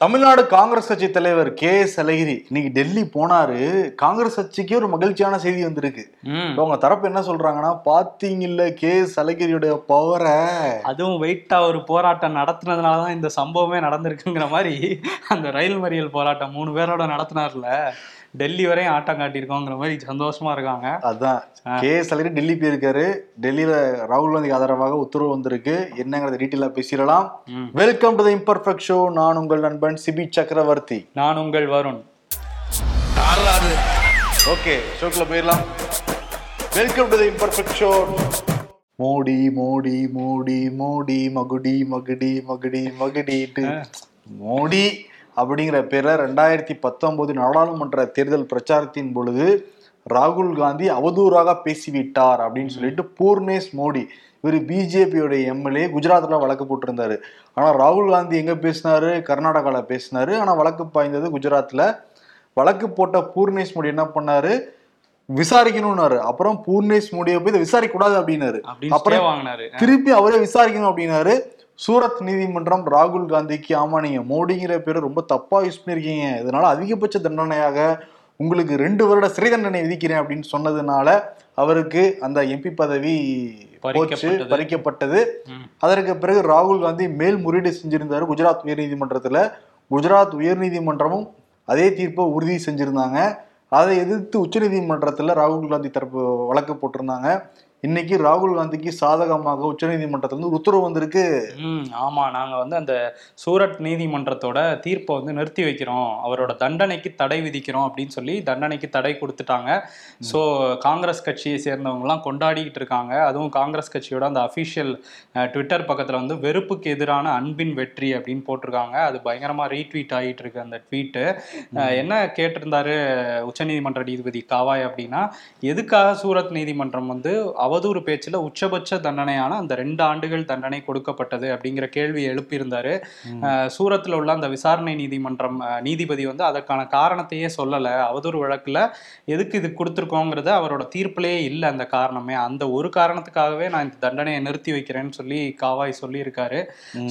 தமிழ்நாடு காங்கிரஸ் கட்சி தலைவர் K S அழகிரி இன்னைக்கு டெல்லி போனாரு. காங்கிரஸ் கட்சிக்கு ஒரு மகிழ்ச்சியான செய்தி வந்திருக்கு. அவங்க தரப்பு என்ன சொல்றாங்கன்னா பாத்தீங்கல்ல கே எஸ் அழகிரியுடைய பவரை அதுவும் வெயிட்டா ஒரு போராட்டம் நடத்துனதுனால தான் இந்த சம்பவமே நடந்திருக்குங்கிற மாதிரி அந்த ரயில் மறியல் போராட்டம் மூணு பேரோட நடத்தினார்ல. டெல்லி வரையும் ஆட்டம் காட்டியிருக்கோங்கிற மாதிரி சந்தோஷமா இருக்காங்க. அதான். கே எஸ் அழகிரி டெல்லி போயிருக்காரு. டெல்லியில ராகுல் காந்திக்கு ஆதரவாக உத்தரவு வந்திருக்கு. என்னங்கிறத டீட்டெயிலா பேசிடலாம். Welcome to the imperfect show நான் உங்கள் நண்பன் சிபி சக்கரவர்த்தி. நான் உங்கள் வருண். ஓகே ஷோக்குள்ள போயிடலாம். Welcome to the imperfect show Modi Modi Modi Modi மகுடி மகுடி மகுடி மகுடிட்டு மோடி. அப்படிங்கிற பேர்ல ரெண்டாயிரத்தி பத்தொன்பது நாடாளுமன்ற தேர்தல் பிரச்சாரத்தின் பொழுது ராகுல் காந்தி அவதூறாக பேசிவிட்டார் அப்படின்னு சொல்லிட்டு பூர்ணேஷ் மோடி இவர் பிஜேபியோட எம்எல்ஏ குஜராத்ல வழக்கு போட்டிருந்தாரு. ஆனா ராகுல் காந்தி எங்க பேசினாரு? கர்நாடகால பேசினாரு. ஆனா வழக்கு பாய்ந்தது குஜராத்ல. வழக்கு போட்ட பூர்ணேஷ் மோடி என்ன பண்ணாரு? விசாரிக்கணும்னாரு. அப்புறம் பூர்ணேஷ் மோடியை போய் இதை விசாரிக்க கூடாது அப்படின்னாரு. அப்படின்னு அப்புறம் திருப்பி அவரே விசாரிக்கணும் அப்படின்னாரு. சூரத் நீதிமன்றம் ராகுல் காந்திக்கு ஆமா நீங்க மோடிங்கிற பேரை ரொம்ப தப்பா யூஸ் பண்ணிருக்கீங்க. இதனால அதிகபட்ச தண்டனையாக உங்களுக்கு ரெண்டு வருட சிறை தண்டனை விதிக்கிறேன் அப்படின்னு சொன்னதுனால அவருக்கு அந்த எம்பி பதவி போச்சு பறிக்கப்பட்டது. அதற்கு பிறகு ராகுல் காந்தி மேல்முறையீடு செஞ்சிருந்தாரு குஜராத் உயர்நீதிமன்றத்துல. குஜராத் உயர்நீதிமன்றமும் அதே தீர்ப்பை உறுதி செஞ்சிருந்தாங்க. அதை எதிர்த்து உச்சநீதிமன்றத்துல ராகுல் காந்தி தரப்பு வழக்கு போட்டிருந்தாங்க. இன்னைக்கு ராகுல் காந்திக்கு சாதகமாக உச்சநீதிமன்றத்துல இருந்து ஒரு உத்தரவு வந்திருக்கு. ஆமா. நாங்க வந்து அந்த சூரத் நீதிமன்றத்தோட தீர்ப்பை வந்து நிறுத்தி வைக்கிறோம். அவரோட தண்டனைக்கு தடை விதிக்கிறோம் அப்படின்னு சொல்லி தண்டனைக்கு தடை கொடுத்துட்டாங்க. ஸோ காங்கிரஸ் கட்சியை சேர்ந்தவங்கலாம் கொண்டாடிக்கிட்டு இருக்காங்க. அதுவும் காங்கிரஸ் கட்சியோட அந்த அஃபிஷியல் ட்விட்டர் பக்கத்துல வந்து வெறுப்புக்கு எதிரான அன்பின் வெற்றி அப்படின்னு போட்டிருக்காங்க. அது பயங்கரமா ரீட்வீட் ஆகிட்டு இருக்கு அந்த ட்வீட்டு. என்ன கேட்டிருந்தாரு உச்சநீதிமன்ற நீதிபதி காவாய் அப்படின்னா எதுக்காக சூரத் நீதிமன்றம் வந்து அவதூறு பேச்சுல உச்சபட்ச தண்டனையான அந்த ரெண்டு ஆண்டுகள் தண்டனை கொடுக்கப்பட்டது அப்படிங்கிற கேள்வியை எழுப்பியிருந்தாரு. சூரத்தில் உள்ள அந்த விசாரணை நீதிமன்றம் நீதிபதி வந்து அதற்கான காரணத்தையே சொல்லலை. அவதூறு வழக்குல எதுக்கு இது கொடுத்துருக்கோங்கிறது அவரோட தீர்ப்பிலேயே இல்லை அந்த காரணமே. அந்த ஒரு காரணத்துக்காகவே நான் இந்த தண்டனையை நிறுத்தி வைக்கிறேன்னு சொல்லி காவாய் சொல்லியிருக்காரு.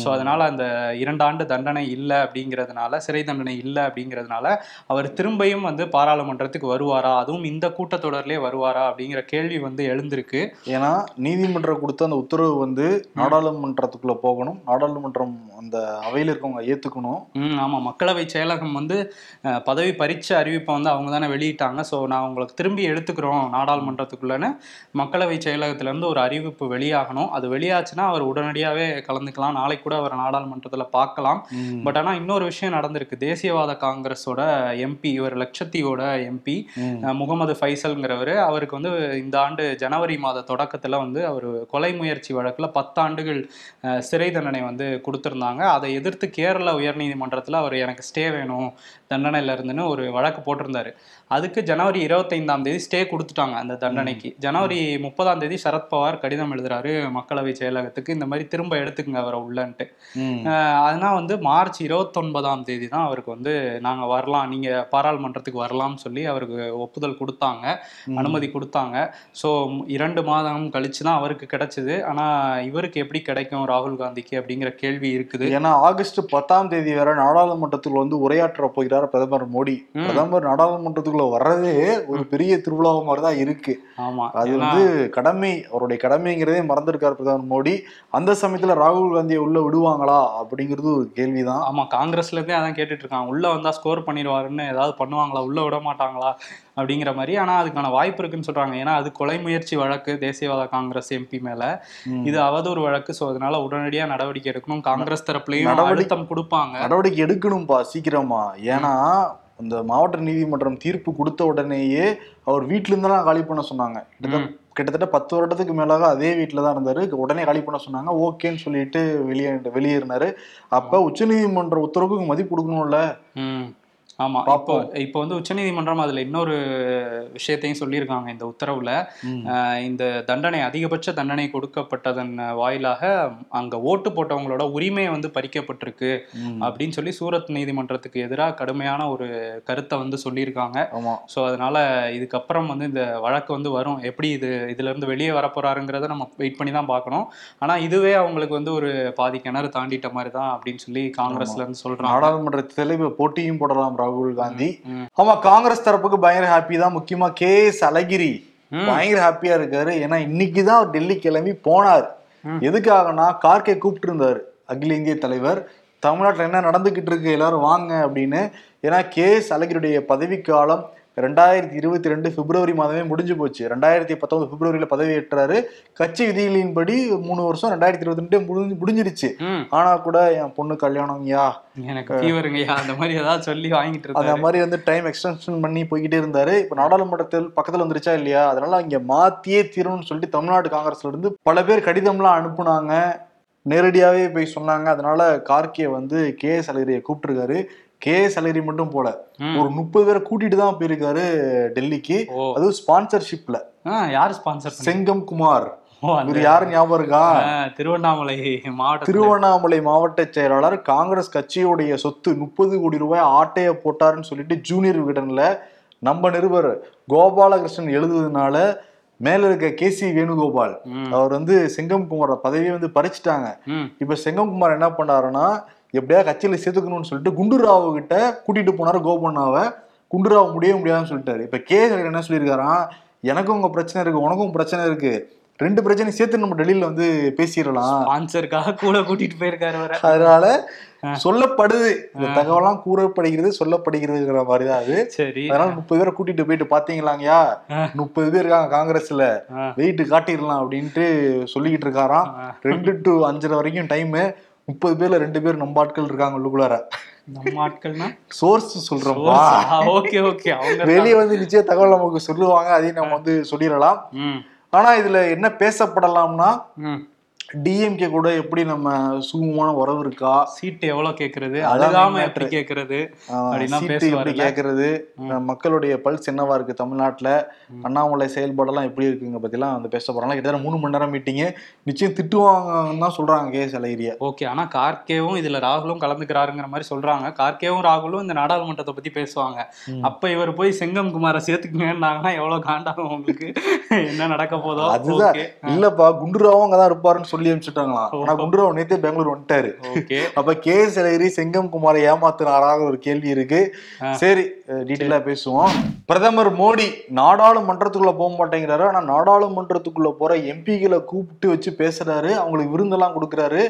ஸோ அதனால அந்த இரண்டு ஆண்டு தண்டனை இல்லை அப்படிங்கிறதுனால சிறை தண்டனை இல்லை அப்படிங்கிறதுனால அவர் திரும்பியும் வந்து பாராளுமன்றத்துக்கு வருவாரா? அதுவும் இந்த கூட்டத்தொடர்லேயே வருவாரா? அப்படிங்கிற கேள்வி வந்து எழுந்திருக்கு. ஏன்னா நீதிமன்றம் கொடுத்த அந்த உத்தரவு வந்து நாடாளுமன்றத்துக்குள்ள போகணும். நாடாளுமன்றம் அந்த அவையில இருக்கவங்க ஏத்துக்கணும். ம் ஆமாம் மக்களவை செயலகம் வந்து பதவி பரீட்சை அறிவிப்பை வந்து அவங்க தானே வெளியிட்டாங்க. ஸோ நான் உங்களுக்கு திரும்பி எடுத்துக்கிறோம் நாடாளுமன்றத்துக்குள்ளன்னு மக்களவை செயலகத்திலேருந்து ஒரு அறிவிப்பு வெளியாகணும். அது வெளியாச்சுன்னா அவர் உடனடியாகவே கலந்துக்கலாம். நாளைக்கு கூட அவர் நாடாளுமன்றத்தில் பார்க்கலாம். பட் ஆனால் இன்னொரு விஷயம் நடந்திருக்கு. தேசியவாத காங்கிரஸோட எம்பி இவர் லட்சத்தீவோட எம்பி. முகமது ஃபைசல்ங்கிறவர் அவருக்கு வந்து இந்த ஆண்டு ஜனவரி மாத தொடக்கத்தில் வந்து அவர் கொலை முயற்சி வழக்கில் பத்தாண்டுகள் சிறை தண்டனை வந்து கொடுத்துருந்தாங்க. அதை எதிர்த்து கேரள உயர்நீதிமன்றத்தில் அவர் எனக்கு ஸ்டே வேணும் தண்டனையில இருந்துன்னு ஒரு வழக்கு போட்டிருந்தாரு. அதுக்கு ஜனவரி இருபத்தைந்தாம் தேதி ஸ்டே கொடுத்துட்டாங்க அந்த தண்டனைக்கு. ஜனவரி முப்பதாம் தேதி சரத்பவார் கடிதம் எழுதுறாரு மக்களவை செயலகத்துக்கு இந்த மாதிரி திரும்ப எடுத்துக்கங்க அவரை உள்ளன்ட்டு. அதனால் வந்து மார்ச் இருபத்தொன்பதாம் தேதி தான் அவருக்கு வந்து நாங்கள் வரலாம் நீங்கள் பாராளுமன்றத்துக்கு வரலாம்னு சொல்லி அவருக்கு ஒப்புதல் கொடுத்தாங்க அனுமதி கொடுத்தாங்க. ஸோ இரண்டு மாதம் கழிச்சு தான் அவருக்கு கிடைச்சது. ஆனால் இவருக்கு எப்படி கிடைக்கும் ராகுல் காந்திக்கு அப்படிங்கிற கேள்வி இருக்குது. ஏன்னா ஆகஸ்ட் பத்தாம் தேதி வரை நாடாளுமன்றத்துக்குள்ள வந்து உரையாற்ற போகிறார் பிரதமர் மோடி. பிரதமர் நாடாளுமன்றத்துக்குள்ள வர்றதே ஒரு பெரிய திருவிழா மாதிரி தான் இருக்கு. ஆமாம் அது வந்து கடமை அவருடைய கடமைங்கிறதே மறந்திருக்காரு பிரதமர் மோடி. அந்த சமயத்துல ராகுல் காந்தியை உள்ள விடுவாங்களா அப்படிங்கிறது ஒரு கேள்விதான். ஆமாம் காங்கிரஸ்லேருந்தே அதான் கேட்டுட்டு இருக்காங்க. உள்ளே வந்தால் ஸ்கோர் பண்ணிடுவாருன்னு ஏதாவது பண்ணுவாங்களா? உள்ளே விட மாட்டாங்களா? அப்படிங்கிற மாதிரி. ஆனால் அதுக்கான வாய்ப்பு இருக்குன்னு சொல்கிறாங்க ஏன்னா அது கொலை முயற்சி வழக்கு தேசியவாத காங்கிரஸ் எம்பி மேலே. இது அவதூறு வழக்கு. ஸோ அதனால உடனடியாக நடவடிக்கை எடுக்கணும். காங்கிரஸ் தரப்புலையும் நடவடிக்கை- அழுத்தம் கொடுப்பாங்க. நடவடிக்கை எடுக்கணும்பா சீக்கிரமா. ஏன்னா இந்த மாவட்ட நீதிமன்றம் தீர்ப்பு கொடுத்த உடனேயே அவர் வீட்டுல இருந்தெல்லாம் காலி பண்ண சொன்னாங்க. கிட்டத்தட்ட பத்து வருடத்துக்கு மேலாக அதே வீட்டில் தான் இருந்தாரு. உடனே காலி பண்ண சொன்னாங்க. ஓகேன்னு சொல்லிட்டு வெளியே வெளியேறினாரு. அப்ப உச்சநீதிமன்ற உத்தரவுக்கு மதிப்பு கொடுக்கணும்ல. ஆமா இப்போ. இப்போ வந்து உச்சநீதிமன்றம் அதுல இன்னொரு விஷயத்தையும் சொல்லியிருக்காங்க இந்த உத்தரவுல. இந்த தண்டனை அதிகபட்ச தண்டனை கொடுக்கப்பட்டதன் வாயிலாக அங்க ஓட்டு போட்டவங்களோட உரிமை வந்து பறிக்கப்பட்டிருக்கு. அப்படின்னு சொல்லி சூரத் நீதிமன்றத்துக்கு எதிராக கடுமையான ஒரு கருத்தை வந்து சொல்லியிருக்காங்க. ஆமா. ஸோ அதனால இதுக்கப்புறம் வந்து இந்த வழக்கு வந்து வரும். எப்படி இது இதுல இருந்து வெளியே வரப்போறாருங்கிறத நம்ம வெயிட் பண்ணி தான் பார்க்கணும். ஆனா இதுவே அவங்களுக்கு வந்து ஒரு பாதி கிணறு தாண்டிட்ட மாதிரி தான் அப்படின்னு சொல்லி காங்கிரஸ்ல இருந்து சொல்றாங்க. நாடாளுமன்றத்தில் இப்ப போட்டியும் போடலாம் ராகுல் காந்தி. ஆமா காங்கிரஸ் தரப்புக்கு பயங்கர ஹாப்பி தான். முக்கியமா கே. எஸ். அழகிரி. பயங்கர ஹாப்பியா இருக்காரு. ஏன்னா இன்னைக்குதான் அவர் டெல்லி கிளம்பி போனார். எதுக்காகனா கார்கே கூப்பிட்டு இருந்தாரு அகில இந்திய தலைவர். தமிழ்நாட்டுல என்ன நடந்துகிட்டு இருக்கு எல்லாரும் வாங்க அப்படின்னு. ஏன்னா கே. எஸ். அழகிரியுடைய பதவிக்காலம் ரெண்டாயிரத்தி இருபத்தி ரெண்டு பிப்ரவரி மாதமே முடிஞ்சு போச்சு. ரெண்டாயிரத்தி பத்தொன்பது பிப்ரவரியில பதவி ஏற்றாரு. கட்சி விதிகளின்படி மூணு வருஷம் ரெண்டாயிரத்தி இருபத்தி ரெண்டு முடிஞ்சு முடிஞ்சிருச்சு. ஆனா கூட என் பொண்ணு கல்யாணம்யா எனக்கு ஃபீவருங்கய்யா அந்த மாதிரி ஏதாவது சொல்லி வாங்கிட்டு அந்த மாதிரி வந்து டைம் எக்ஸ்டென்ஷன் பண்ணி போய்கிட்டே இருந்தாரு. இப்ப நாடாளுமன்றத்தில் பக்கத்துல வந்துருச்சா இல்லையா? அதனால இங்க மாத்தியே தீரணும்னு சொல்லிட்டு தமிழ்நாடு காங்கிரஸ்ல இருந்து பல பேர் கடிதம்லாம் அனுப்புனாங்க. நேரடியாவே போய் சொன்னாங்க. அதனால கார்கே வந்து கே எஸ் அழகிரியை கூப்பிட்டுருக்காரு. கே அழகிரி மட்டும் போல. ஒரு முப்பது பேரை கூட்டிட்டு தான் போயிருக்காரு டெல்லிக்கு. அதுவும் ஸ்பான்சர்ஷிப்ல யார் ஸ்பான்சர் செங்கம் குமார். இவர் யாரு ஞாபகம் இருக்கா? திருவண்ணாமலை மாவட்ட திருவண்ணாமலை மாவட்ட செயலாளர் காங்கிரஸ் கட்சியுடைய சொத்து முப்பது கோடி ரூபாய் ஆட்டைய போட்டாருன்னு சொல்லிட்டு ஜூனியர் விகடன்ல நம்ம நிருபர் கோபாலகிருஷ்ணன் எழுதுறதுனால மேல இருக்க கே சி வேணுகோபால். அவர் வந்து செங்கம் குமாரோட பதவியை வந்து பறிச்சுட்டாங்க. இப்ப செங்கம் குமார் என்ன பண்ணாருன்னா எப்படியா கட்சியில சேர்த்துக்கணும்னு சொல்லிட்டு குண்டுராவ் கிட்ட கூட்டிட்டு போனாரு கோபண்ணாவை. குண்டுராவ் முடியவே முடியாதுன்னு சொல்லிட்டாரு. இப்ப கே என்ன சொல்லியிருக்காராம் எனக்கும் உங்க பிரச்சனை இருக்கு உனக்கும் பிரச்சனை இருக்கு. ரெண்டு பிரச்சனையும் சேர்த்து நம்ம டெல்லியில வந்து பேசிடலாம். ஸ்பான்சருக்காக கூட கூட்டிட்டு போயிருக்காரு வர அதனால சொல்லப்படுது. இந்த தகவலாம் கூறப்படுகிறது சொல்லப்படுகிறதுங்கிற மாதிரி தான் அது. சரி. அதனால முப்பது பேரை கூட்டிட்டு போயிட்டு பாத்தீங்களாங்கயா முப்பது பேர் இருக்காங்க காங்கிரஸ்ல. வெயிட் காட்டிடலாம் அப்படின்ட்டு சொல்லிக்கிட்டு இருக்காராம். ரெண்டு டு அஞ்சரை வரைக்கும் டைம் முப்பது பேர்ல ரெண்டு பேர் நம்ம ஆட்கள் இருக்காங்க உள்ளுக்குள்ளார. நம்ம ஆட்கள்னா? சோர்ஸ் சொல்றோம்ப்பா ஓகே ஓகே அவங்க வெளியே வந்து நிச்சய தகவல் நமக்கு சொல்லுவாங்க அதையும் நம்ம வந்து சொல்லிடலாம். ஆனா இதுல என்ன பேசப்படலாம்னா டிஎம்கே கூட எப்படி நம்ம சுமூகமான உறவு இருக்கா? சீட் எவ்வளவு கேக்குறது? அழுகாம எப்படி அப்படின்னா சீட்டு எப்படி? கேக்குறது? மக்களுடைய பல்ஸ் என்னவா இருக்கு தமிழ்நாட்டுல? அண்ணாமலை செயல்பாடெல்லாம் எப்படி இருக்குங்க பத்திலாம் வந்து பேச போறாங்க கிட்டத்தட்ட மூணு மணி நேரம் மீட்டிங் நிச்சயம் திட்டுவாங்கன்னு தான் சொல்றாங்க கே அழகிரிய. ஓகே ஆனா கார்கேவும் இதுல ராகுலும் கலந்துக்கிறாருங்கிற மாதிரி சொல்றாங்க. கார்கேவும் ராகுலும் இந்த நாடாளுமன்றத்தை பத்தி பேசுவாங்க. அப்ப இவர் போய் செங்கம் குமாரை சேர்த்துக்குங்கன்னா எவ்வளவு காண்டாகும் உங்களுக்கு? என்ன நடக்க போதோ? அதுதான். இல்லப்பா குண்டுராவும் அங்கதான் இருப்பாருன்னு சொல்லி அனுப்பிச்சுட்டாங்களாம் ஆனா குண்டுராவ் நேத்தே பெங்களூர் வந்துட்டாரு. அப்ப கே அழகிரி செங்கம் குமாரை ஏமாத்துனாராக ஒரு கேள்வி இருக்கு. சரி டீட்டெயிலா பேசுவோம். பிரதமர் மோடி நாடாளுமன்றத்துக்குள்ள போக மாட்டேங்கிறாரு. ஆனா நாடாளுமன்றத்துக்குள்ள போற எம்பிகளை கூப்பிட்டு வச்சு பேசுறாரு. அவங்களுக்கு விருந்தெல்லாம் கொடுக்குறாரு.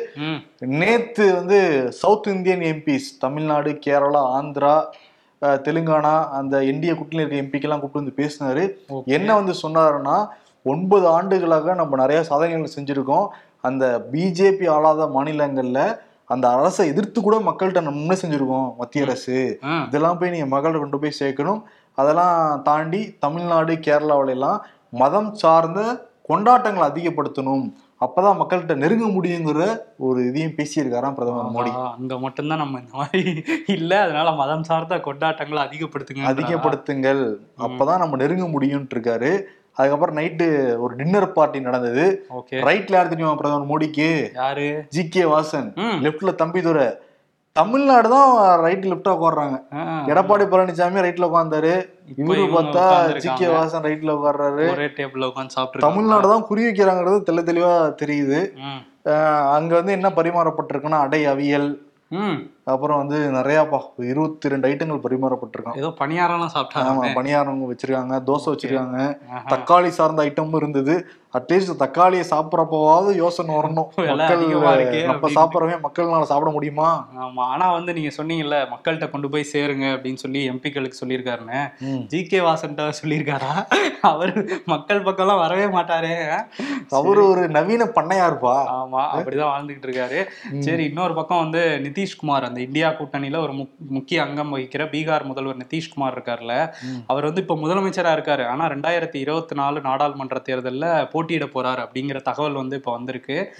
நேத்து வந்து south Indian MPs Tamil Nadu Kerala Andhra Telangana அந்த இந்திய கூட்டணியில் இருக்க எம்பிக்கெல்லாம் கூப்பிட்டு வந்து பேசினாரு. என்ன வந்து சொன்னாருன்னா ஒன்பது ஆண்டுகளாக நம்ம நிறைய சாதனைகள் செஞ்சிருக்கோம். அந்த பிஜேபி ஆளாத மாநிலங்கள்ல அந்த அரசை எதிர்த்து கூட மக்கள்கிட்ட நம்ம முன்ன செஞ்சிருக்கோம் மத்திய அரசு. இதெல்லாம் போய் நீங்க மக்கள்கிட்ட கொண்டு போய் சேர்க்கணும். அதெல்லாம் தாண்டி தமிழ்நாடு கேரளாவுல எல்லாம் மதம் சார்ந்த கொண்டாட்டங்களை அதிகப்படுத்தணும். அப்பதான் மக்கள்கிட்ட நெருங்க முடியுங்கிற ஒரு இதையும் பேசியிருக்காராம் பிரதமர் மோடி. அங்க மட்டும்தான் நம்ம இந்த மாதிரி இல்ல அதனால மதம் சார்ந்த கொண்டாட்டங்களை அதிகப்படுத்துங்க அதிகப்படுத்துங்கள். அப்பதான் நம்ம நெருங்க முடியும்னு இருக்காரு. அதுக்கப்புறம் நைட்டு ஒரு டின்னர் பார்ட்டி நடந்தது. ரைட்ல யார் தெரியுமா பிரதமர் மோடிக்கு? யாரு? G K Vasan. லெப்ட்ல Thambidurai Tamil Nadu தான் ரைட் லெப்டா உட்காடுறாங்க எடப்பாடி பழனிசாமி ரைட்ல உட்கார்ந்தாரு. இப்ப இவரு பார்த்தா ஜி. கே வாசன் ரைட்ல உட்கார்றாரு. ஒரே டேபிள்ல உட்காந்து சாப்பிட்டு தமிழ்நாடு தான் குறி வைக்கிறாங்கிறது தெள்ள தெளிவா தெரியுது. அங்க வந்து என்ன பரிமாறப்பட்டிருக்குன்னா அடை அவியல். அப்புறம் வந்து நிறையாப்பா இருபத்தி ரெண்டு ஐட்டங்கள் பரிமாறப்பட்டிருக்கான் ஏதோ பணியாரம்லாம் ஆமா சாப்பிட்டாங்க பணியாரம் வச்சிருக்காங்க தோசை வச்சிருக்காங்க. தக்காளி சார்ந்த ஐட்டமும் இருந்தது. அட்லீஸ்ட் தக்காளியை சாப்பிடறப்பவாவது யோசனை வரணும். மக்கள் நம்ம. சாப்பிடறவே மக்கள்னால சாப்பிட முடியுமா? ஆமா ஆனா வந்து நீங்க சொன்னீங்கல்ல மக்கள்கிட்ட கொண்டு போய் சேருங்க அப்படின்னு சொல்லி எம்பிக்களுக்கு சொல்லியிருக்காருன்னு. G K வாசன்ட்ட சொல்லியிருக்காரா? அவர் மக்கள் பக்கம்லாம் வரவே மாட்டாரே. அவரு ஒரு நவீன பண்ணையாருப்பா. ஆமா அப்படிதான் வாழ்ந்துகிட்டு இருக்காரு. சரி இன்னொரு பக்கம் வந்து நிதிஷ்குமார் அந்த அந்த இந்தியா கூட்டணியில ஒரு முக்- முக்கிய அங்கம் வகிக்கிற பீகார் முதல்வர் நிதிஷ்குமார் இருக்கார்ல அவர் வந்து இப்ப முதலமைச்சரா இருக்காரு. ஆனா ரெண்டாயிரத்தி இருபத்தி நாலு நாடாளுமன்ற தேர்தல்ல போட்டியிட போறாரு அப்படிங்கிற தகவல் வந்து இப்ப வந்திருக்கு.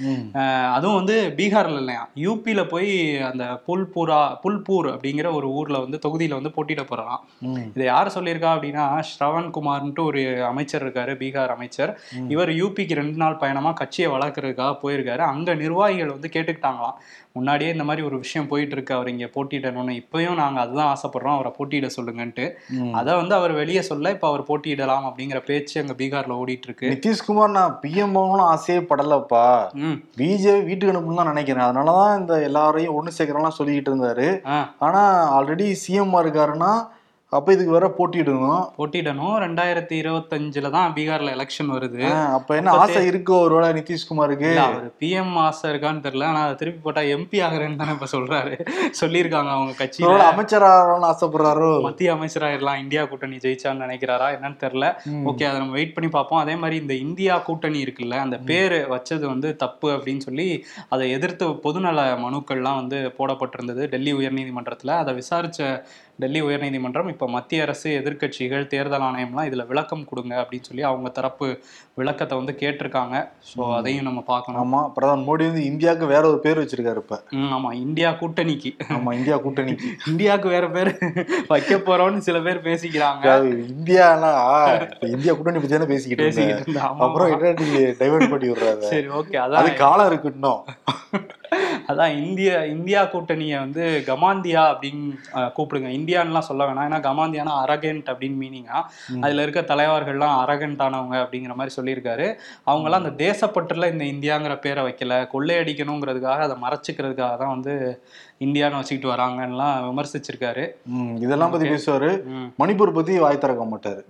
அதுவும் வந்து பீகார்ல இல்லையா? யூபியில போய் அந்த புல்பூரா புல்பூர் அப்படிங்கிற ஒரு ஊர்ல வந்து தொகுதியில வந்து போட்டியிட போறாராம். இதை யார் சொல்லியிருக்கா அப்படின்னா ஸ்ரவன் குமார்ன்ட்டு ஒரு அமைச்சர் இருக்காரு பீகார் அமைச்சர். இவர் யூபிக்கு ரெண்டு நாள் பயணமா கட்சியை வளர்க்கறதுக்காக போயிருக்காரு. அங்க நிர்வாகிகள் வந்து கேட்டுக்கிட்டாங்களாம். முன்னாடியே இந்த மாதிரி ஒரு விஷயம் போயிட்டு இருக்கு அவர் இங்க போட்டியிடணும்னு. இப்பயும் நாங்க அதுதான் ஆசைப்படுறோம். அவரை போட்டியிட சொல்லுங்கன்ட்டு. அதை வந்து அவர் வெளியே சொல்ல இப்ப அவர் போட்டியிடலாம் அப்படிங்கிற பேச்சு அங்க பீகார்ல ஓடிட்டு இருக்கு நிதிஷ்குமார் நான் பிஎம் ஆகணும்னு ஆசையே படலப்பா ம். பிஜேபி வீட்டுக்கு அனுப்பணும்னு தான் நினைக்கிறேன். அதனாலதான் இந்த எல்லாரையும் ஒண்ணு சேர்க்கறலாம் சொல்லிக்கிட்டு இருந்தாரு. ஆ. ஆனா ஆல்ரெடி சிஎம் இருக்காருன்னா அப்ப இதுக்கு வேற போட்டியிடணும். போட்டியிடணும். ரெண்டாயிரத்தி இருபத்தஞ்சுல தான் பீகார்ல எலெக்ஷன் வருது. அப்ப என்ன ஆசை இருக்கோ ஒருவேளை நிதிஷ்குமாருக்கு? அவர் பிஎம் ஆசை இருக்கான்னு தெரியல. ஆனா அதை திருப்பி போட்டா எம்பி ஆகுறேன்னு தானே இப்ப சொல்றாரு. சொல்லியிருக்காங்க அவங்க ஒருவேளை அமைச்சராகணும்னு ஆசைப்படுறாரோ? மத்திய அமைச்சராயிரலாம் இந்தியா கூட்டணி ஜெயிச்சான்னு நினைக்கிறாரா என்னன்னு தெரியல. ஓகே அதை நம்ம வெயிட் பண்ணி பார்ப்போம். அதே மாதிரி இந்த இந்தியா கூட்டணி இருக்குல்ல அந்த பேரு வச்சது வந்து தப்பு அப்படின்னு சொல்லி அதை எதிர்த்து பொதுநல மனுக்கள்லாம் வந்து போடப்பட்டிருந்தது. டெல்லி உயர்நீதிமன்றத்துல. அதை விசாரிச்ச டெல்லி உயர்நீதிமன்றம் இப்ப மத்திய அரசு எதிர்க்கட்சிகள் தேர்தல் ஆணையம்லாம் இதுல விளக்கம் கொடுங்க அப்படின்னு சொல்லி அவங்க தரப்பு விளக்கத்தை வந்து கேட்டிருக்காங்க. ஸோ அதையும் நம்ம பார்க்கணும். ஆமா பிரதமர் மோடி வந்து இந்தியாவுக்கு வேற ஒரு பேர் வச்சிருக்காரு இப்ப. ம், ஆமா இந்தியா கூட்டணிக்கு. ஆமா இந்தியா கூட்டணிக்கு. இந்தியாவுக்கு வேற பேர் வைக்க போறோம்னு சில பேர் பேசிக்கிறாங்க. இந்தியானா இந்தியா கூட்டணி பத்தி தானே பேசிக்கிட்டு. பேசிக்கிட்டு அப்புறம். என்ன டைவர்ட் பண்ணி விடுறாங்க சரி ஓகே அது அதான் காலம் இருக்கு இன்னும் அதான் இந்திய இந்தியா கூட்டணியை வந்து கமாந்தியா அப்படின்னு கூப்பிடுங்க. இந்தியான்லாம் சொல்ல வேணாம். ஏன்னா கமாந்தியானா அரகண்ட் அப்படின்னு மீனிங்கா அதுல இருக்க தலைவர்கள்லாம் அரகண்ட் ஆனவங்க அப்படிங்கிற மாதிரி சொல்லியிருக்காரு. அவங்கெல்லாம் அந்த தேசப்பற்றுல இந்த இந்தியாங்கிற பேரை வைக்கல. கொள்ளையடிக்கணுங்கிறதுக்காக அதை மறைச்சிக்கிறதுக்காக தான் வந்து இந்தியான்னு வச்சுக்கிட்டு வராங்கன்னுலாம் விமர்சிச்சிருக்காரு. இதெல்லாம் பத்தி பேசுவாரு. மணிப்பூர் பத்தி வாய் திறக்க மாட்டாரு.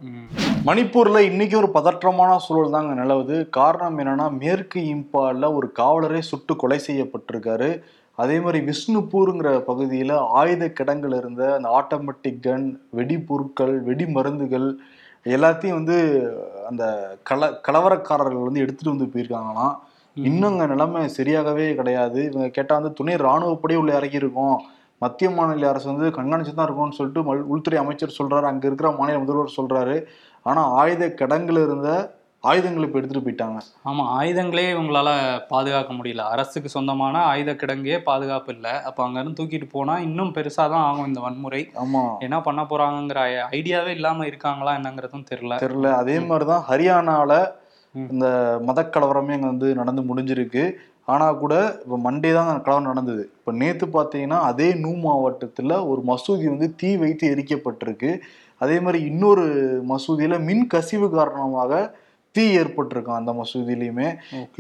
மணிப்பூர்ல இன்னைக்கு ஒரு பதற்றமான சூழல் தாங்க நிலவுது. காரணம் என்னன்னா மேற்கு இம்பால்ல ஒரு காவலரே சுட்டு கொலை செய்யப்பட்டிருக்காரு. அதே மாதிரி விஷ்ணுபூருங்கிற பகுதியில ஆயுத கிடங்குல இருந்த அந்த ஆட்டோமேட்டிக் கன் வெடி பொருட்கள் வெடி மருந்துகள் எல்லாத்தையும் வந்து அந்த கல கலவரக்காரர்கள் வந்து எடுத்துட்டு வந்து போயிருக்காங்களாம். இன்னும் நிலைமை சரியாகவே கிடையாது. இவங்க கேட்டா வந்து துணை ராணுவப்படி உள்ள இறக்கி இருக்கோம் மத்திய மாநில அரசு வந்து கண்காணிச்சு தான் இருக்கும்னு சொல்லிட்டு உள்துறை அமைச்சர் சொல்றாரு. அங்க இருக்கிற மாநில முதல்வர் சொல்றாரு. ஆனா ஆயுத கிடங்குல இருந்த ஆயுதங்களை இப்ப எடுத்துட்டு போயிட்டாங்க. ஆமா ஆயுதங்களே இவங்களால பாதுகாக்க முடியல. அரசுக்கு சொந்தமான ஆயுத கிடங்கே பாதுகாப்பு இல்லை. அப்ப அங்க இருந்து தூக்கிட்டு போனா இன்னும் பெருசா தான் ஆகும் இந்த வன்முறை. ஆமா. என்ன பண்ண போறாங்கங்கிற ஐடியாவே இல்லாம இருக்காங்களா என்னங்கிறதும் தெரியல. தெரியல. அதே மாதிரிதான் ஹரியானால ம். இந்த மதக்கலவரமே அங்க வந்து நடந்து முடிஞ்சிருக்கு. ஆனா கூட இப்ப மண்டே தான் கலவரம் நடந்தது. இப்ப நேத்து பாத்தீங்கன்னா அதே நூ மாவட்டத்துல ஒரு மசூதி வந்து தீ வைத்து எரிக்கப்பட்டிருக்கு. அதே மாதிரி இன்னொரு மசூதியில மின் கசிவு காரணமாக தீ ஏற்பட்டிருக்கான் அந்த மசூதியிலையுமே.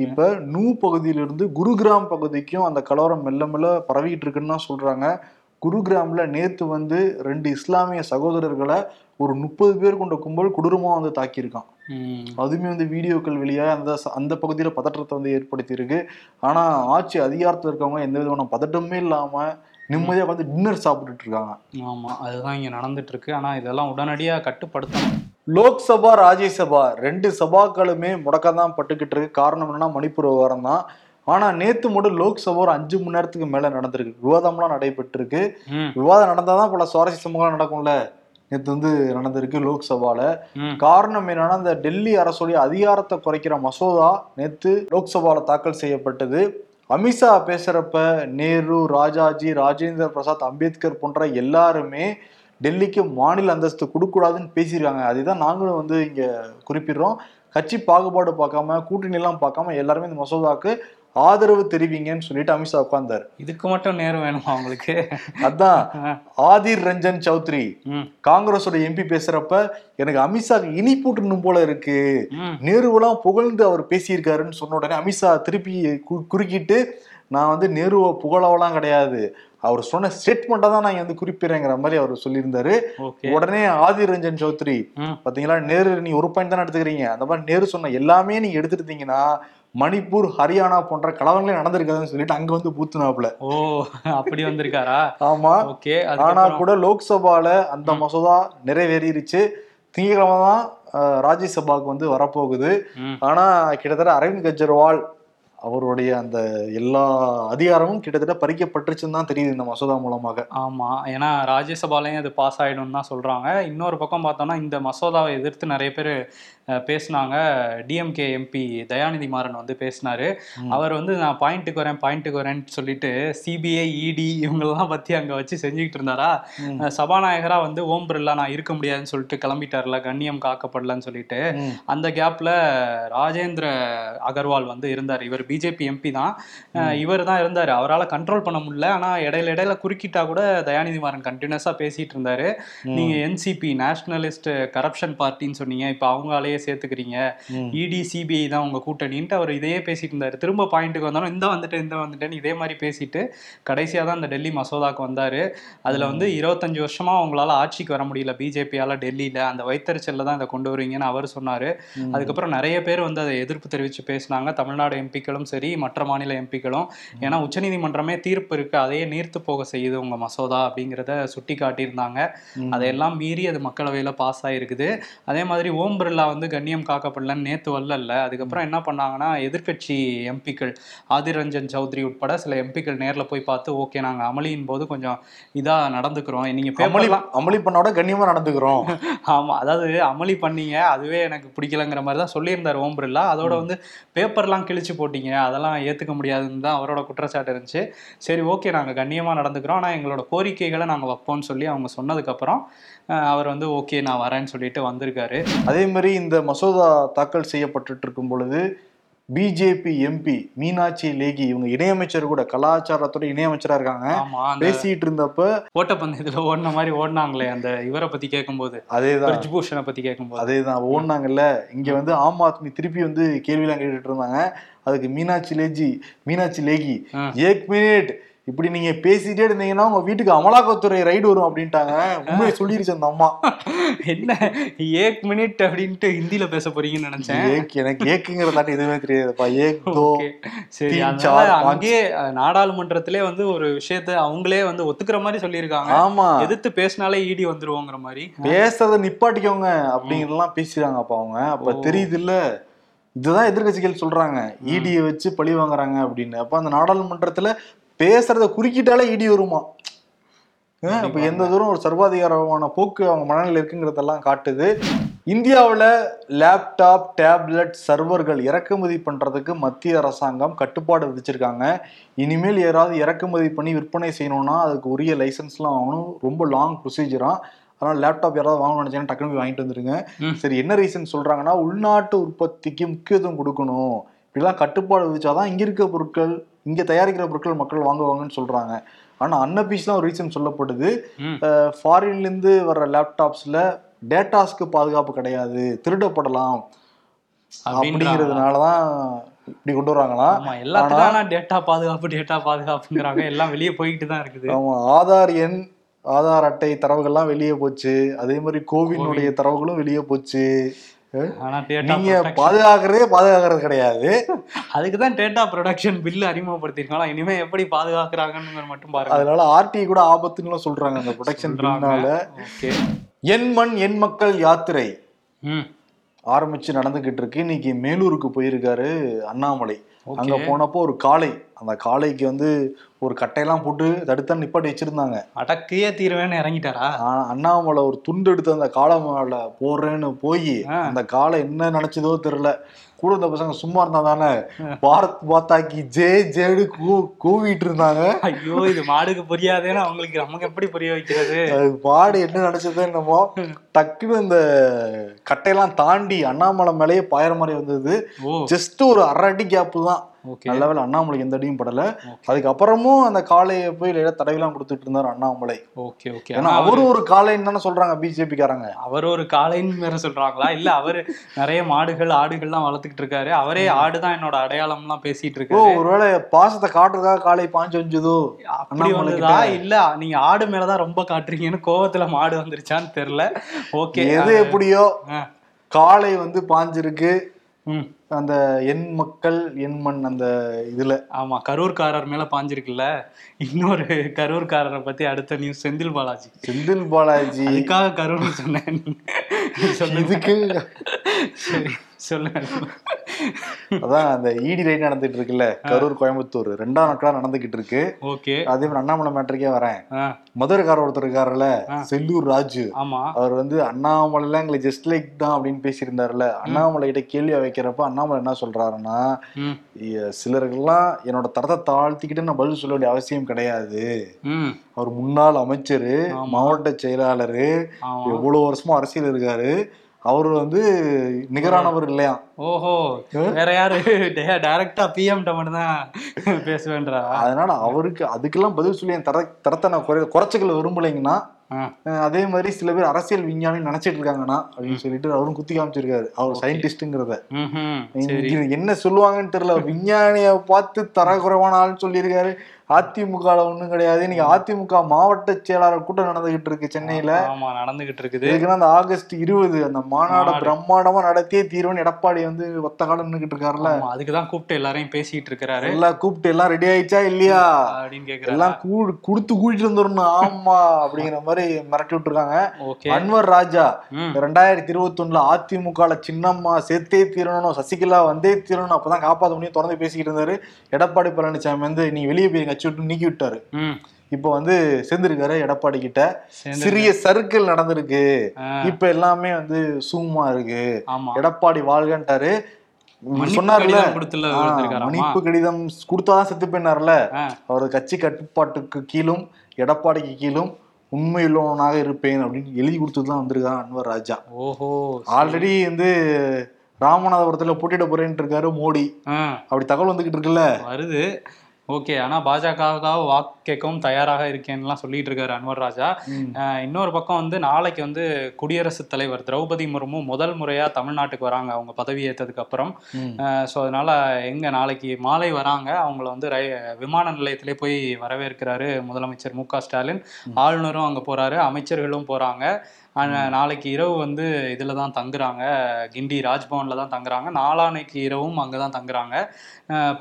இப்ப நூ பகுதியிலிருந்து குருகிராம் பகுதிக்கும் அந்த கலவரம் மெல்ல மெல்ல பரவிட்டு இருக்குன்னு தான் சொல்றாங்க. குருகிராம்ல நேத்து வந்து ரெண்டு இஸ்லாமிய சகோதரர்களை ஒரு முப்பது பேர் கொண்ட கும்பல் கொடூரமா வந்து தாக்கியிருக்கான். அதுவுமே வந்து வீடியோக்கள் வெளியாக அந்த அந்த பகுதியில பதற்றத்தை வந்து ஏற்படுத்தியிருக்கு. ஆனா ஆட்சி அதிகாரத்துல இருக்கவங்க எந்த விதமான பதட்டமே இல்லாம நிம்மதியா வந்து டின்னர் சாப்பிட்டுட்டு இருக்காங்க. ஆமா அதுதான் இங்க நடந்துட்டு இருக்கு ஆனா இதெல்லாம் உடனடியா கட்டுப்படுத்தணும். லோக்சபா ராஜ்யசபா ரெண்டு சபாக்களுமே முடக்கத்தான் பட்டுக்கிட்டு இருக்கு. காரணம் என்னன்னா மணிப்பூர் விவகாரம் தான் ஆனா நேத்து மட்டும் லோக்சபா ஒரு அஞ்சு மணி நேரத்துக்கு மேல நடந்திருக்கு. விவாதம்லாம் நடைபெற்று இருக்கு ம், விவாதம் நடந்தாதான் பல சுவாரஸ்ய சம்பவங்கள் நடக்கும்ல. நேத்து வந்து நடந்திருக்கு லோக்சபால. ம், காரணம் என்னன்னா இந்த டெல்லி அரசுடைய அதிகாரத்தை குறைக்கிற மசோதா நேத்து லோக்சபால தாக்கல் செய்யப்பட்டது. அமித்ஷா பேசுறப்ப நேரு ராஜாஜி ராஜேந்திர பிரசாத் அம்பேத்கர் போன்ற எல்லாருமே டெல்லிக்கு மாநில அந்தஸ்து கொடுக்கூடாதுன்னு பேசியிருக்காங்க. அதுதான் நாங்களும் வந்து இங்க குறிப்பிடுறோம். கட்சி பாகுபாடு பார்க்காம கூட்டணி எல்லாம் பார்க்காம எல்லாருமே இந்த மசோதாக்கு ஆதரவு தெரிவிங்கன்னு சொல்லிட்டு அமித்ஷா உட்கார்ந்தாரு. இதுக்கு மட்டும் நேரம் வேணுமா அவங்களுக்கு அதான். ஆதிர் ரஞ்சன் சௌத்ரி. காங்கிரஸோட எம்பி பேசுறப்ப எனக்கு அமித்ஷாக்கு இனிப்பூட்டணும் போல இருக்கு. நேருவெல்லாம் புகழ்ந்து அவர் பேசியிருக்காருன்னு சொன்ன உடனே அமித்ஷா திருப்பி குறுக்கிட்டு நான் வந்து நேருவை புகழவெல்லாம் கிடையாது. அவர் சொன்ன ஸ்டேட்மெண்ட்டை தான் நான் வந்து குறிப்பிடுறேங்கிற மாதிரி அவர் சொல்லியிருந்தாரு. உடனே ஆதிர் ரஞ்சன் சௌத்ரி பாத்தீங்களா? நேரு நீ ஒரு பாயிண்ட் தானே எடுத்துக்கிறீங்க. அந்த மாதிரி நேரு சொன்ன எல்லாமே நீங்க எடுத்துட்டீங்கன்னா மணிப்பூர் ஹரியானா போன்ற கலவரங்களே நடந்திருக்காதுன்னு சொல்லிட்டு அங்க வந்து பூத்துனாப்புல. ஓ அப்படி வந்திருக்காரா? ஆமா. ஓகே ஆனா கூட லோக்சபால அந்த மசோதா நிறைவேறிடுச்சு திங்கக்கிழமை தான் ராஜ்யசபாவுக்கு வந்து வரப்போகுது. ஆனா கிட்டத்தட்ட அரவிந்த் கெஜ்ரிவால் அவருடைய அந்த எல்லா அதிகாரமும் கிட்டத்தட்ட பறிக்கப்பட்டுருச்சுன்னு தான் தெரியுது இந்த மசோதா மூலமாக. ஆமா. ஏன்னா ராஜ்யசபாலையும் அது பாஸ் ஆயிடும்னு தான் சொல்றாங்க. இன்னொரு பக்கம் பார்த்தோம்னா இந்த மசோதாவை எதிர்த்து நிறைய பேர் பேசினாங்க. டிஎம்கே எம்பி தயாநிதி மாறன் வந்து பேசினாரு. அவர் வந்து நான் பாயிண்ட்டுக்கு வரேன் பாயிண்ட்டுக்கு வரேன்னு சொல்லிட்டு சிபிஐ இடி இவங்களெல்லாம் பத்தி அங்க வச்சு செஞ்சுக்கிட்டு இருந்தாரா? ம். அஹ் சபாநாயகரா வந்து ஓம் பிர்லா நான் இருக்க முடியாதுன்னு சொல்லிட்டு கிளம்பிட்டார்ல கண்ணியம் காக்கப்படலன்னு சொல்லிட்டு. அந்த கேப்ல ராஜேந்திர அகர்வால் வந்து இருந்தார். இவர் பிஜேபி எம்பி தான். இவர் தான் இருந்தார். அவரால் கண்ட்ரோல் பண்ண முடியல. ஆனா இடையில இடையில குறுக்கிட்டா கூட தயாநிதி மாறன் கண்டினியூஸா பேசிட்டு இருந்தாரு. நீங்க என்சிபி நேஷனலிஸ்ட் கரப்ஷன் பார்ட்டின்னு சொன்னீங்க. இப்ப அவங்களாலேயே சேர்த்துக்கிறீங்க. இடி சிபிஐ தான் உங்க கூட்டணின்ட்டு அவர் இதையே பேசிட்டு இருந்தாரு. திரும்ப பாயிண்ட்டுக்கு வந்தாலும் இந்த வந்துட்டேன் இந்த வந்துட்டேன்னு இதே மாதிரி பேசிட்டு கடைசியா தான் அந்த டெல்லி மசோதாக்கு வந்தாரு. அதுல வந்து இருபத்தஞ்சு வருஷமா உங்களால ஆட்சிக்கு வர முடியல. பிஜேபியால டெல்லியில. அந்த வைத்தறிச்சல்ல தான் இதை கொண்டு வருவீங்கன்னு அவர் சொன்னாரு. அதுக்கப்புறம் நிறைய பேர் வந்து அதை எதிர்ப்பு தெரிவிச்சு பேசினாங்க. தமிழ்நாடு எம்பிக்களும் சரி மற்ற மாநில எம்பிக்களும். ஏன்னா உச்சநீதிமன்றமே தீர்ப்பு இருக்கு. அதையே நீர்த்து போக செய்யுது உங்க மசோதா அப்படிங்கிறத சுட்டி காட்டியிருந்தாங்க அதையெல்லாம் மீறி அது மக்களவையில பாஸ் ஆயிருக்குது. அதே மாதிரி ஓம் பிர்லா வந்து கண்ணியம் காக்கப்படலன்னு நேத்து வரல அதுக்கப்புறம் என்ன பண்ணாங்கன்னா எதிர்க்கட்சி எம்பிக்கள் ஆதிர் ரஞ்சன் சௌத்ரி உட்பட சில எம்பிக்கள் நேர்ல போய் பார்த்து ஓகே நாங்க அமளியின் போது கொஞ்சம் இதா நடந்துக்கிறோம். நீங்க அமளி பேப்பர்லாம் அமளி பண்ணோட கண்ணியமா நடந்துக்கிறோம். ஆமா. அதாவது அமளி பண்ணீங்க. அதுவே எனக்கு பிடிக்கலங்கிற மாதிரி தான் சொல்லியிருந்தார் ஓம் பிர்லா. அதோட வந்து பேப்பர்லாம் கிழிச்சு போட்டீங்க. அதெல்லாம் ஏத்துக்க முடியாதுன்னு தான் அவரோட குற்றச்சாட்டு இருந்துச்சு. சரி ஓகே நாங்க கண்ணியமா நடந்துக்கிறோம். ஆனா எங்களோட கோரிக்கைகளை நாங்க வைப்போம்னு சொல்லி அவங்க சொன்னதுக்கப்புறம் அவர் வந்து ஓகே நான் வரேன்னு சொல்லிட்டு வந்திருக்காரு. அதே மாதிரி இந்த மசோதா தாக்கல் செய்யப்பட்டுட்டு இருக்கும் பொழுது பிஜேபி எம்பி மீனாட்சி லேகி இவங்க இணையமைச்சர் கூட கலாச்சாரத்துறை இணையமைச்சரா இருக்காங்க. பேசிட்டு இருந்தப்ப ஓட்டப்பந்தயத்துல ஓடின மாதிரி ஓடினாங்களே அந்த இவரை பத்தி கேட்கும்போது அதேதான். பிரிஜ்பூஷனை பத்தி கேட்கும்போது அதேதான் ஓடுனாங்கல்ல. இங்க வந்து ஆம் ஆத்மி திருப்பி வந்து கேள்விலாம் கேட்டுட்டு இருந்தாங்க. அதுக்கு மீனாட்சி லேஜி மீனாட்சி லேகி. ஏக் மினிட். இப்படி நீங்க பேசிட்டே இருந்தீங்கன்னா உங்க வீட்டுக்கு அமலாக்கத்துறை ரைடு வரும் அப்படின்ட்டாங்க. உண்மையை சொல்லிருச்சு அந்த அம்மா. என்ன? ஏக் மினிட் அப்படின்ட்டு ஹிந்தில பேச போறீங்கன்னு நினைச்சேன். ஏக் எனக்கு ஏக்குங்கிற தாண்டி எதுவுமே தெரியாதுப்பா. ஏக் தோ. சரி. அங்கேயே அஹ், நாடாளுமன்றத்திலே வந்து ஒரு விஷயத்த அவங்களே வந்து ஒத்துக்கிற மாதிரி சொல்லியிருக்காங்க. ஆமா. எதிர்த்து பேசினாலே ஈடி வந்துருவோங்கிற மாதிரி. பேசுறத நிப்பாட்டிக்கோங்க அப்படிங்கறதெல்லாம் பேசுறாங்க அப்ப அவங்க. அப்ப. தெரியுது இல்ல இதுதான் எதிர்க்கட்சிகள் சொல்றாங்க. ஈடியை வச்சு பழி வாங்குறாங்க அப்படின்னு. அப்ப அந்த நாடாளுமன்றத்துல பேசுறத குறுக்கிட்டாலே ஈடி வருமா? அஹ் அப்ப எந்த தூரம் ஒரு சர்வாதிகாரமான போக்கு அவங்க மனநிலை இருக்குங்கிறதெல்லாம் காட்டுது. இந்தியாவுல லேப்டாப் டேப்லெட் சர்வர்கள் இறக்குமதி பண்றதுக்கு மத்திய அரசாங்கம் கட்டுப்பாடு விதிச்சிருக்காங்க. இனிமேல் யாராவது இறக்குமதி பண்ணி விற்பனை செய்யணும்னா அதுக்கு உரிய லைசன்ஸ்லாம் வாங்கணும் ரொம்ப லாங் ப்ரொசீஜரா அதனால லேப்டாப் யாராவது வாங்கணும்னு நினைச்சீங்கன்னா டக்குனு போய் வாங்கிட்டு வந்துருங்க. சரி என்ன ரீசன் சொல்றாங்கன்னா உள்நாட்டு உற்பத்திக்கு முக்கியத்துவம் கொடுக்கணும். இப்படிலாம் கட்டுப்பாடு விதிச்சாதான் இங்க இருக்க பொருட்கள் இங்க தயாரிக்கிற பொருட்கள் மக்கள் வாங்குவாங்கன்னு சொல்றாங்க. ஆனா அன்னபீஸ்லாம் ஒரு ரீசன் சொல்லப்படுது. ம். ஃபாரின்ல இருந்து வர்ற லேப்டாப்ஸ்ல டேட்டாஸ்க்கு பாதுகாப்பு கிடையாது. திருடப்படலாம். அப்படின்றாங்க. அப்படிங்கிறதுனாலதான் இப்படி கொண்டு எல்லாத்துக்கும் ஆனா டேட்டா பாதுகாப்பு டேட்டா பாதுகாப்புங்கிறாங்க. எல்லாம் வெளியே போய்கிட்டு தான் இருக்குது. ஆமா ஆதார் எண் ஆதார் அட்டை தரவுகள்லாம் வெளியே போச்சு. அதே மாதிரி கோவினுடைய தரவுகளும் வெளியே போச்சு. நீங்க பாதுகாக்கிறதே பாதுகாக்கிறது கிடையாது. அதுக்கு தான் டேட்டா ப்ரொடக்ஷன் பில் அறிமுகப்படுத்திருக்காங்களா இனிமே எப்படி பாதுகாக்கிறாங்கன்னு மட்டும் பாருங்க. அதனால ஆர்டி கூட ஆபத்துன்னு சொல்றாங்க அந்த ப்ரொடெக்ஷன் பின்னால ஓகே. என் மண் என் மக்கள் யாத்திரை. ஆரம்பிச்சு நடந்துகிட்டு இருக்கு. இன்னைக்கு மேலூருக்கு போயிருக்காரு அண்ணாமலை. அங்க போனப்போ ஒரு காளை. அந்த காளைக்கு வந்து ஒரு கட்டையெல்லாம் போட்டு தடுத்தா நிப்பாட்டி வச்சிருந்தாங்க. அடக்கையே தீர்வேன்னு இறங்கிட்டாரா? அண்ணாமலை ஒரு துண்டு எடுத்து அந்த காளை மேல போடுறேன்னு போய். அந்த காளை என்ன நினைச்சதோ தெரியல. கூட இந்த பசங்க சும்மா இருந்தா தானே பாரத் மாதாக்கு ஜே ஜேடு கூ கூவிட்டு இருந்தாங்க. ஐயோ இது மாடுக்கு புரியாதேன்னு அவங்களுக்கு நமக்கு எப்படி புரிய வைக்கிறது? பாடு என்ன நினைச்சதோ என்னமோ டக்குன்னு இந்த கட்டையெல்லாம் தாண்டி அண்ணாமலை மேலேயே பாயிற மாதிரி வந்தது. ஜஸ்ட் ஒரு அரை அடி கேப்பு தான். வேளை அண்ணாமலைக்கு எந்த அடியும் படல. அதுக்கப்புறமும் அந்த காளையை போய் லைட்டா தடவிலாம் கொடுத்துட்டு இருந்தார் அண்ணாமலை. Okay okay. ஏன்னா அவரும் ஒரு காளைன்னு தானே சொல்றாங்க பிஜேபி காரங்க அவர் ஒரு காளைன்னு வேற சொல்றாங்களா? இல்ல அவரு நிறைய மாடுகள் ஆடுகள்லாம் வளர்த்துக்கிட்டு இருக்காரு. அவரே ஆடுதான் என்னோட அடையாளம்லாம் பேசிட்டு ஓ இருக்காரு. ஒருவேளை பாசத்தை காட்டுறதுக்காக காளை பாஞ்சு வந்ததோ? அப்படி அண்ணாமலை வந்ததா இல்ல நீங்க ஆடு மேலதான் ரொம்ப காட்டுறீங்கன்னு கோவத்துல மாடு வந்துருச்சான்னு தெரியல. ஓகே எது எப்படியோ. காளை வந்து பாஞ்சிருக்கு. ம். அந்த எண் மக்கள் எண் மண் அந்த இதுல. ஆமா கரூர்காரர் மேல பாஞ்சிருக்குல்ல? இன்னொரு கரூர்காரரை பத்தி அடுத்த நியூஸ் செந்தில் பாலாஜி. செந்தில் பாலாஜி. அதுக்காக கரூர் சொன்னேன். இதுக்கு சரி. சொல்லுங்க அதான் அந்த இடி ரைட் நடந்துட்டு இருக்குல்ல கரூர் கோயம்புத்தூர் ரெண்டாம் நாட்களா நடந்துகிட்டு இருக்கு. ஓகே. அதே மாதிரி அண்ணாமலை மேட்டருக்கே வரேன். ஆ, மதுரைக்காரர் ஒருத்தர் இருக்காருல்ல. செல்லூர் ராஜு. ஆமா. அவர் வந்து அண்ணாமலைலாம் எங்களை ஜஸ்ட் லைக் தான் அப்படின்னு பேசியிருந்தாருல அண்ணாமலை கிட்ட கேள்வி வைக்கிறப்ப அண்ணாமலை என்ன சொல்றாருன்னா ம். "இ- சிலருக்கெல்லாம் என்னோட தரத்தை தாழ்த்திக்கிட்டு நான் பதில் சொல்ல வேண்டிய அவசியம் கிடையாது. அவர் முன்னாள் அமைச்சர். மாவட்ட செயலாளர் எவ்வளவு வருஷமா அரசியல் இருக்காரு. அவர் வந்து நிகரானவர் இல்லையா? ஓஹோ வேற யாரு? டைரக்டா பிஎம் மட்டும் தான் பேசுவேன்றா. அதனால அவருக்கு அதுக்கெல்லாம் பதில் சொல்லி என் தர தரத்தை நான் குறை குறைச்சிக்கல விரும்பலைங்கன்னா அதே மாதிரி சில பேர் அரசியல் விஞ்ஞானி நினைச்சிட்டு இருக்காங்கண்ணா அப்படின்னு சொல்லிட்டு அவரும் குத்தி காமிச்சிருக்காரு. அவர் சயின்டிஸ்ட்ங்கிறத என்ன சொல்லுவாங்கன்னு தெரியல. விஞ்ஞானிய பார்த்து தரக்குறைவான ஆள்னு சொல்லியிருக்காரு. அதிமுக ஒண்ணும் கிடையாது. இன்னைக்கு அதிமுக மாவட்ட செயலாளர் கூட்டம் நடந்துகிட்டு இருக்கு சென்னையில. ஆமா நடந்துகிட்டு இருக்குது. இதுக்குன்னா அந்த ஆகஸ்ட் இருபது அந்த மாநாட. பிரம்மாண்டமா நடத்தியே தீர்வன் எடப்பாடி வந்து ஒத்த காலம் நின்னுகிட்டு இருக்காருல்ல. அதுக்குதான் கூப்பிட்டு எல்லாரையும் பேசிட்டு இருக்கிறாரு. எல்லாம் கூப்பிட்டு எல்லாம் ரெடி ஆயிடுச்சா இல்லையா? அப்படின்னு கேக்குறாரு. எல்லாம் கொடுத்து கூட்டிட்டு வந்துடணும். ஆமா அப்படிங்கிற மாதிரி மிரட்டி விட்டுருக்காங்க. அன்வர் ராஜா ரெண்டாயிரத்தி இருபத்தி ஒண்ணுல அதிமுக சின்னம்மா சேர்த்தே தீரணும் சசிகலா வந்தே தீரணும் அப்பதான் காப்பாத்த முடியும் தொடர்ந்து பேசிக்கிட்டு இருந்தாரு. எடப்பாடி பழனிசாமி வந்து நீ வெளியே போய் விட்டு நீக்கி விட்டாரு. இப்ப வந்து சேர்ந்திருக்காரு எடப்பாடி கிட்ட. சிறிய சர்க்கிள் நடந்திருக்கு. இப்ப எல்லாமே வந்து சும்மா இருக்கு. எடப்பாடி வாழ்கன்ட்டாரு. சொன்னார்ல? மன்னிப்பு கடிதம் கொடுத்தாதான் செத்து போயினார்ல. ஆ, அவர் கட்சி கட்டுப்பாட்டுக்கு கீழும் எடப்பாடிக்கு கீழும் உண்மையுள்ளவனாக இருப்பேன் அப்படின்னு எழுதி கொடுத்துட்டு தான் வந்திருக்கான் அன்வர் ராஜா. ஓஹோ ஆல்ரெடி வந்து ராமநாதபுரத்துல போட்டியிட போறேன்ட்டு இருக்காரு மோடி. அப்படி தகவல் வந்துகிட்டு இருக்குல்ல. வருது. ஓகே ஆனா பாஜகவுக்காக வாக்கு கேட்கவும் தயாராக இருக்கேன்னுலாம் சொல்லிட்டு இருக்காரு அன்வர் ராஜா. இன்னொரு பக்கம் வந்து நாளைக்கு வந்து குடியரசுத் தலைவர் திரௌபதி முர்மு முதல் முறையா தமிழ்நாட்டுக்கு வராங்க. அவங்க பதவி ஏற்றதுக்கு அப்புறம். ஸோ அதனால எங்க நாளைக்கு மாலை வராங்க. அவங்கள வந்து ரை விமான நிலையத்திலே போய் வரவேற்கிறாரு முதலமைச்சர் மு க ஸ்டாலின். ஆளுநரும் அங்க போறாரு அமைச்சர்களும் போறாங்க. ஆனா, நாளைக்கு இரவு வந்து இதுல தான் தங்குறாங்க. கிண்டி ராஜ்பவன்ல தான் தங்குறாங்க. நாளானைக்கு இரவும் அங்கே தான் தங்குறாங்க.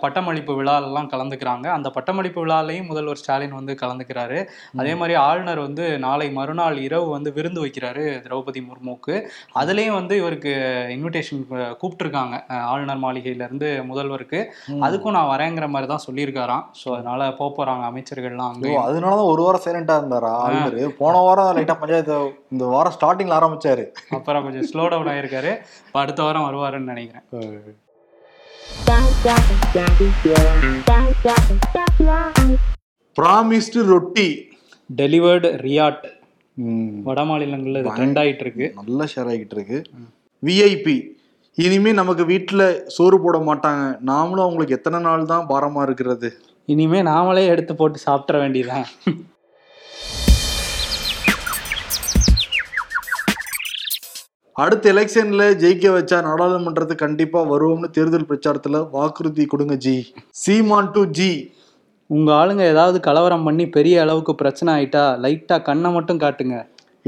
பட்டமளிப்பு விழாலெல்லாம் கலந்துக்கிறாங்க. அந்த பட்டமளிப்பு விழாலையும் முதல்வர் ஸ்டாலின் வந்து கலந்துக்கிறாரு. அதே மாதிரி ஆளுநர் வந்து நாளை மறுநாள் இரவு வந்து விருந்து வைக்கிறாரு திரௌபதி முர்முக்கு அதுலேயும் வந்து இவருக்கு இன்விடேஷன் கூப்பிட்டுருக்காங்க ஆளுநர் மாளிகையில இருந்து முதல்வருக்கு அதுக்கும் நான் வரேங்கிற மாதிரி தான் சொல்லியிருக்காராம். ஸோ அதனால போக போறாங்க அமைச்சர்கள்லாம் அங்கே அதனாலதான் ஒரு வாரம் சைலண்டா இருந்தாரா? ஆளுநரு? போன வாரம் லைட்டா பஞ்சாயத்து இந்த வாரம் ஸ்டார்டிங்ல ஆரம்பிச்சாரு. அப்புறம் கொஞ்சம் ஸ்லோ டவுன் ஆயிருக்காரு. இப்போ அடுத்த வாரம் வருவாருன்னு நினைக்கிறேன். ப்ராமிஸ்டு ரொட்டி. டெலிவர்டு ரியாட் வட மாநிலங்கள்ல இது ட்ரெண்ட் ஆயிட்டு இருக்கு நல்ல ஷேர் ஆகிட்டு இருக்கு. விஐபி இனிமே நமக்கு வீட்டுல சோறு போட மாட்டாங்க. நாமளும் அவங்களுக்கு எத்தனை நாள் தான் பாரமா இருக்கிறது? இனிமே நாமளே எடுத்து போட்டு சாப்பிட்ற வேண்டியதுதான். அடுத்த எலெக்ஷன்ல ஜெயிக்க வச்சா நாடாளுமன்றத்துக்கு கண்டிப்பா வருவோம்னு தேர்தல் பிரச்சாரத்துல வாக்குறுதி கொடுங்க ஜி. சீமான் டு ஜி உங்க ஆளுங்க ஏதாவது கலவரம் பண்ணி பெரிய அளவுக்கு பிரச்சனை ஆயிட்டா லைட்டா கண்ணை மட்டும் காட்டுங்க.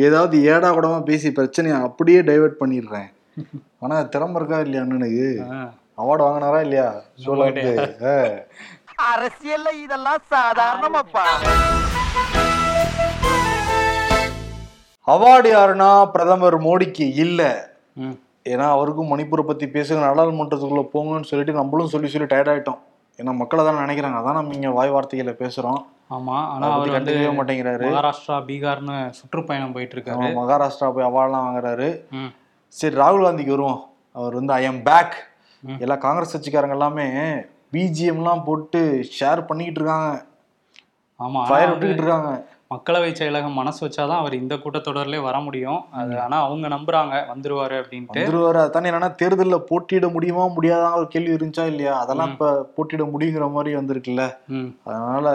ஏதாவது ஏடா கூடமா பேசி பிரச்சனையை அப்படியே டைவர்ட் பண்ணிடுறேன். ஆனா திறமை இருக்கா இல்லையா அண்ணனுக்கு. அவார்டு வாங்கினாரா இல்லையா? சொல்லுங்க. அரசியல்ல இதெல்லாம் சாதாரணமாப்பா. அவார்டு யாருன்னா பிரதமர் மோடிக்கு இல்ல. ஏன்னா அவருக்கும் மணிப்பூரை பத்தி பேசுங்க நாடாளுமன்றத்துக்குள்ள போங்கன்னு சொல்லிட்டு நம்மளும் சொல்லி சொல்லி டயர்ட் ஆயிட்டோம். ஏன்னா மக்கள் அதான் நினைக்கிறாங்க. அதான் நம்ம இங்க வாய் வார்த்தைகளை பேசுறோம். ஆமா ஆனா அதை அவர் கண்டுக்கவே மாட்டேங்கிறாரு. மகாராஷ்டிரா பீகார்னு சுற்றுப்பயணம் போயிட்டு இருக்காரு மகாராஷ்டிரா போய் அவார்ட்லாம் வாங்குறாரு. சரி ராகுல் காந்திக்கு வருவோம். அவர் வந்து ஐ எம் பேக். எல்லா காங்கிரஸ் கட்சிக்காரங்க எல்லாமே பிஜிஎம்லாம் போட்டு ஷேர் பண்ணிக்கிட்டு இருக்காங்க. ஆமா ஆனா ஃபயர் விட்டுக்கிட்டு இருக்காங்க. மக்களவை செயலகம் மனசு வச்சாதான் அவர் இந்த கூட்டத்தொடர்லயே வர முடியும். அது ஆனா அவங்க நம்புறாங்க வந்துருவாரு அப்படின்ட்டு. வந்துருவாரு. அதானே என்னன்னா தேர்தலில் போட்டியிட முடியுமா முடியாதான் ஒரு கேள்வி இருந்துச்சா இல்லையா? அதெல்லாம் இப்ப போட்டியிட முடியுங்கிற மாதிரி வந்திருக்குல்ல. அதனால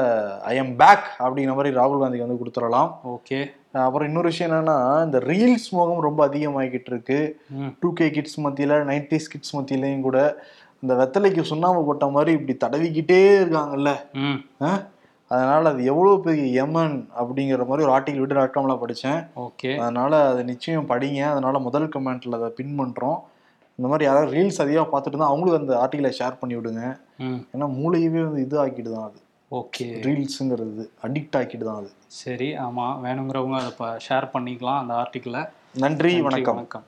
ஐ எம் பேக் அப்படிங்கிற மாதிரி ராகுல் காந்திக்கு வந்து கொடுத்துடலாம். ஓகே. அப்புறம் இன்னொரு விஷயம் என்னன்னா இந்த ரீல்ஸ் மோகம் ரொம்ப அதிகமாகிக்கிட்டு இருக்கு. டூ கே கிட்ஸ் மத்தியில நைன்டிஸ் கிட்ஸ் மத்தியிலையும் கூட இந்த வெத்தலைக்கு சுண்ணாம்பு போட்ட மாதிரி இப்படி தடவிக்கிட்டே இருக்காங்கல்ல? அதனால அது எவ்வளவு பெரிய எமன் அப்படிங்கிற மாதிரி ஒரு ஆர்டிகல் விட்டு டாட் காம்ல படிச்சேன். ஓகே. அதனால அதை நிச்சயம் படிங்க. அதனால முதல் கமெண்ட்ல அதை பின் பண்றோம். இந்த மாதிரி யாராவது ரீல்ஸ் அதிகமாக பார்த்துட்டு இருந்தா அவங்களுக்கு அந்த ஆர்டிகலை ஷேர் பண்ணி விடுங்க. ஏன்னா மூளையவே வந்து இது ஆக்கிடுதான் அது. ஓகே. ரீல்ஸுங்கிறது அடிக்ட் ஆக்கிடுதான் அது. சரி ஆமா. வேணுங்கிறவங்க அதை ஷேர் பண்ணிக்கலாம் அந்த ஆர்டிக்கிளை நன்றி வணக்கம். வணக்கம்.